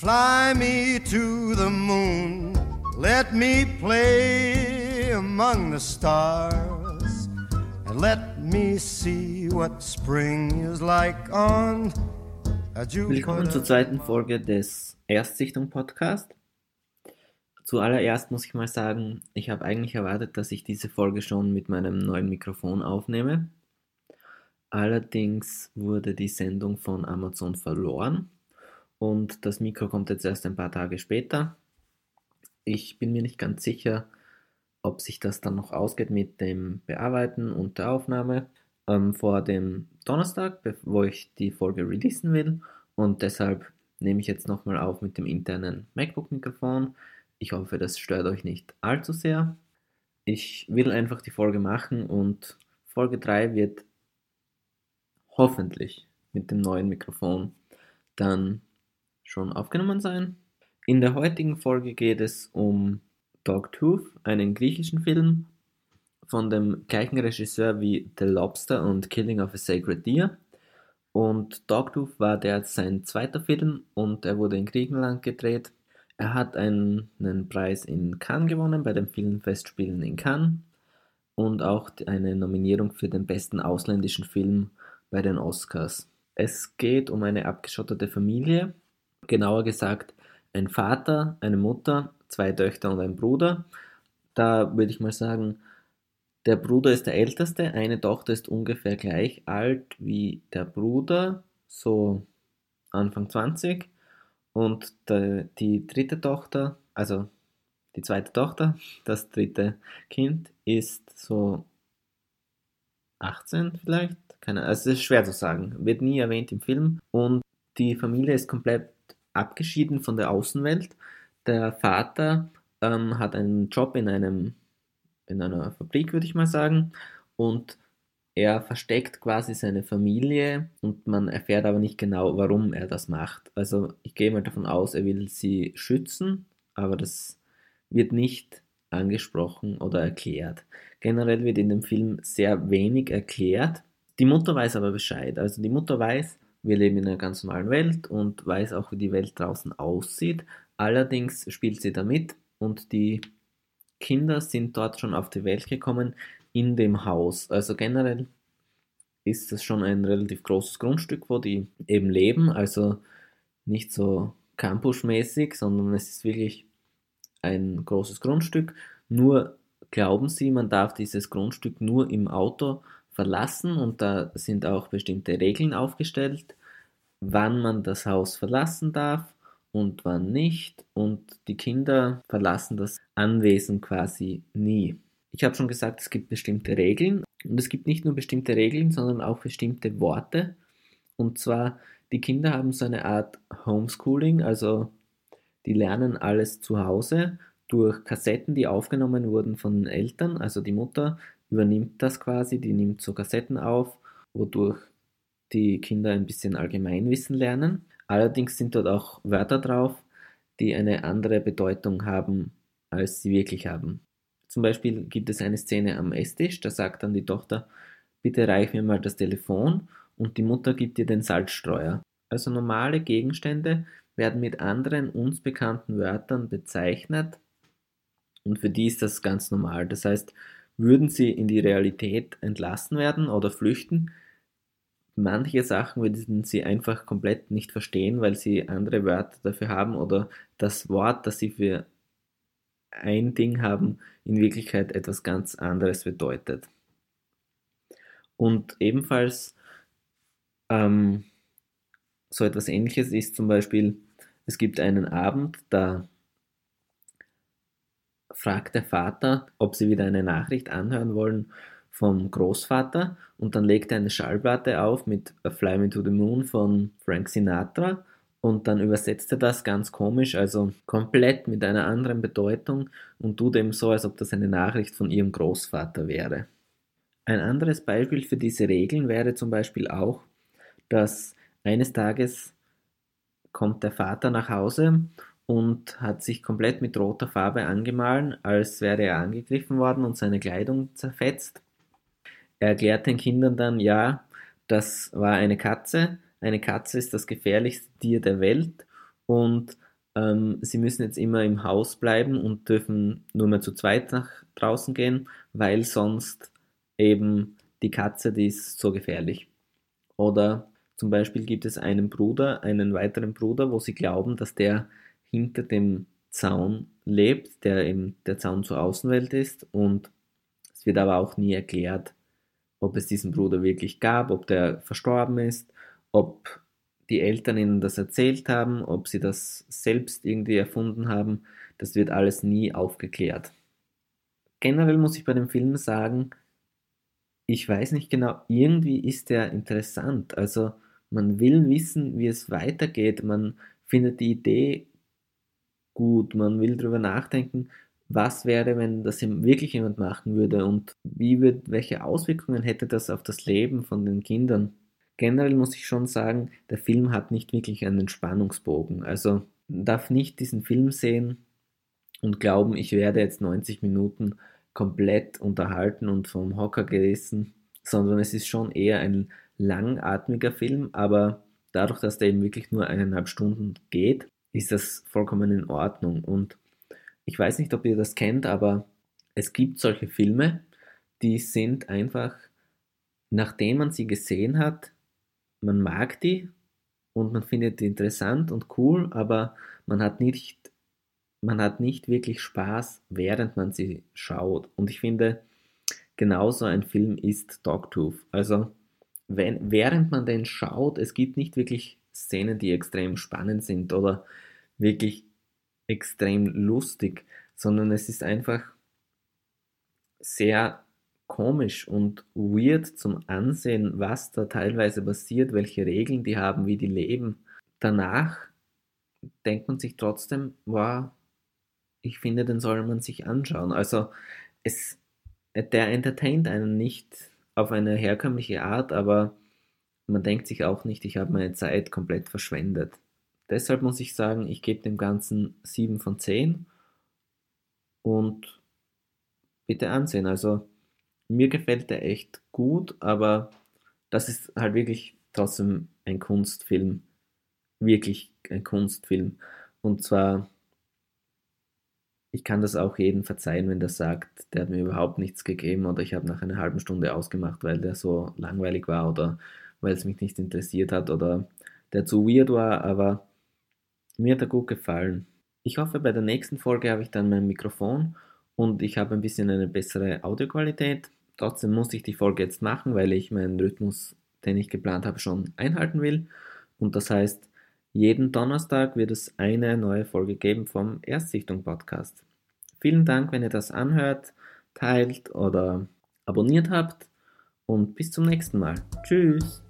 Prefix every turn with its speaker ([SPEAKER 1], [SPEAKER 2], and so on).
[SPEAKER 1] Fly me to the moon, let me play among the stars, and let me see what spring is like on a Jupiter.
[SPEAKER 2] Willkommen zur zweiten Folge des Erstsichtung Podcast. Zuallererst muss ich mal sagen, ich habe eigentlich erwartet, dass ich diese Folge schon mit meinem neuen Mikrofon aufnehme. Allerdings wurde die Sendung von Amazon verloren und das Mikro kommt jetzt erst ein paar Tage später. Ich bin mir nicht ganz sicher, ob sich das dann noch ausgeht mit dem Bearbeiten und der Aufnahme ähm, vor dem Donnerstag, wo ich die Folge releasen will. Und deshalb nehme ich jetzt nochmal auf mit dem internen MacBook-Mikrofon. Ich hoffe, das stört euch nicht allzu sehr. Ich will einfach die Folge machen und Folge 3 wird hoffentlich mit dem neuen Mikrofon dann schon aufgenommen sein. In der heutigen Folge geht es um Dogtooth, einen griechischen Film von dem gleichen Regisseur wie The Lobster und Killing of a Sacred Deer. Und Dogtooth war der sein zweiter Film und er wurde in Griechenland gedreht. Er hat einen, einen Preis in Cannes gewonnen bei den Filmfestspielen in Cannes und auch eine Nominierung für den besten ausländischen Film bei den Oscars. Es geht um eine abgeschottete Familie, genauer gesagt ein Vater, eine Mutter, zwei Töchter und ein Bruder. Da würde ich mal sagen, der Bruder ist der älteste, eine Tochter ist ungefähr gleich alt wie der Bruder, so Anfang 20. Und die, dritte Tochter, also die zweite Tochter, das dritte Kind, ist so 18 vielleicht. Keine, also es ist schwer zu sagen, wird nie erwähnt im Film. Und die Familie ist komplett abgeschieden von der Außenwelt. Der Vater ähm, hat einen Job in einem in einer Fabrik, würde ich mal sagen, und er versteckt quasi seine Familie und man erfährt aber nicht genau, warum er das macht. Also ich gehe mal davon aus, er will sie schützen, aber das wird nicht angesprochen oder erklärt. Generell wird in dem Film sehr wenig erklärt. Die Mutter weiß aber Bescheid. Also die Mutter weiß, wir leben in einer ganz normalen Welt und weiß auch, wie die Welt draußen aussieht. Allerdings spielt sie damit und die Kinder sind dort schon auf die Welt gekommen in dem Haus. Also generell ist das schon ein relativ großes Grundstück, wo die eben leben. Also nicht so campusmäßig, sondern es ist wirklich ein großes Grundstück. Nur glauben sie, man darf dieses Grundstück nur im Auto verlassen und da sind auch bestimmte Regeln aufgestellt, wann man das Haus verlassen darf und wann nicht. Und die Kinder verlassen das Anwesen quasi nie. Ich habe schon gesagt, es gibt bestimmte Regeln. Und es gibt nicht nur bestimmte Regeln, sondern auch bestimmte Worte. Und zwar die Kinder haben so eine Art Homeschooling, also die lernen alles zu Hause durch Kassetten, die aufgenommen wurden von Eltern, also die Mutter übernimmt das quasi, die nimmt so Kassetten auf, wodurch die Kinder ein bisschen Allgemeinwissen lernen. Allerdings sind dort auch Wörter drauf, die eine andere Bedeutung haben, als sie wirklich haben. Zum Beispiel gibt es eine Szene am Esstisch, da sagt dann die Tochter, bitte reich mir mal das Telefon und die Mutter gibt ihr den Salzstreuer. Also normale Gegenstände werden mit anderen uns bekannten Wörtern bezeichnet und für die ist das ganz normal. Das heißt, würden sie in die Realität entlassen werden oder flüchten, manche Sachen würden sie einfach komplett nicht verstehen, weil sie andere Wörter dafür haben oder das Wort, das sie für ein Ding haben, in Wirklichkeit etwas ganz anderes bedeutet. Und ebenfalls ähm, so etwas ähnliches ist zum Beispiel, es gibt einen Abend, da fragt der Vater, ob sie wieder eine Nachricht anhören wollen vom Großvater und dann legt er eine Schallplatte auf mit Fly Me to the Moon von Frank Sinatra und dann übersetzt er das ganz komisch, also komplett mit einer anderen Bedeutung und tut eben so, als ob das eine Nachricht von ihrem Großvater wäre. Ein anderes Beispiel für diese Regeln wäre zum Beispiel auch, dass eines Tages kommt der Vater nach Hause und hat sich komplett mit roter Farbe angemahlen, als wäre er angegriffen worden und seine Kleidung zerfetzt. Er erklärt den Kindern dann, ja, das war eine Katze. Eine Katze ist das gefährlichste Tier der Welt und ähm, sie müssen jetzt immer im Haus bleiben und dürfen nur mehr zu zweit nach draußen gehen, weil sonst eben die Katze, die ist so gefährlich. Oder zum Beispiel gibt es einen Bruder, einen weiteren Bruder, wo sie glauben, dass der hinter dem Zaun lebt, der eben der Zaun zur Außenwelt ist und es wird aber auch nie erklärt, ob es diesen Bruder wirklich gab, ob der verstorben ist, ob die Eltern ihnen das erzählt haben, ob sie das selbst irgendwie erfunden haben, das wird alles nie aufgeklärt. Generell muss ich bei dem Film sagen, ich weiß nicht genau, irgendwie ist der interessant. Also man will wissen, wie es weitergeht, man findet die Idee gut, man will darüber nachdenken, was wäre, wenn das wirklich jemand machen würde und wie wird, welche Auswirkungen hätte das auf das Leben von den Kindern generell muss ich schon sagen, der Film hat nicht wirklich einen Spannungsbogen. Also darf nicht diesen Film sehen und glauben, ich werde jetzt 90 Minuten komplett unterhalten und vom Hocker gerissen, sondern es ist schon eher ein langatmiger Film, aber dadurch, dass der eben wirklich nur eineinhalb Stunden geht, ist das vollkommen in Ordnung. Und ich weiß nicht, ob ihr das kennt, aber es gibt solche Filme, die sind einfach, nachdem man sie gesehen hat, man mag die und man findet die interessant und cool, aber man hat nicht, man hat nicht wirklich Spaß, während man sie schaut. Und ich finde, genauso ein Film ist Dogtooth. Also, wenn, während man den schaut, es gibt nicht wirklich Szenen, die extrem spannend sind oder wirklich extrem lustig, sondern es ist einfach sehr komisch und weird zum Ansehen, was da teilweise passiert, welche Regeln die haben, wie die leben. Danach denkt man sich trotzdem, wow, ich finde, den soll man sich anschauen. Also es, der entertaint einen nicht auf eine herkömmliche Art, aber man denkt sich auch nicht, ich habe meine Zeit komplett verschwendet. Deshalb muss ich sagen, ich gebe dem Ganzen 7 von 10 und bitte ansehen. Also mir gefällt der echt gut, aber das ist halt wirklich trotzdem ein Kunstfilm. Wirklich ein Kunstfilm. Und zwar, ich kann das auch jedem verzeihen, wenn der sagt, der hat mir überhaupt nichts gegeben oder ich habe nach einer halben Stunde ausgemacht, weil der so langweilig war oder weil es mich nicht interessiert hat oder der zu weird war, aber mir hat er gut gefallen. Ich hoffe, bei der nächsten Folge habe ich dann mein Mikrofon und ich habe ein bisschen eine bessere Audioqualität. Trotzdem muss ich die Folge jetzt machen, weil ich meinen Rhythmus, den ich geplant habe, schon einhalten will. Und das heißt, jeden Donnerstag wird es eine neue Folge geben vom Erstsichtung Podcast. Vielen Dank, wenn ihr das anhört, teilt oder abonniert habt und bis zum nächsten Mal. Tschüss.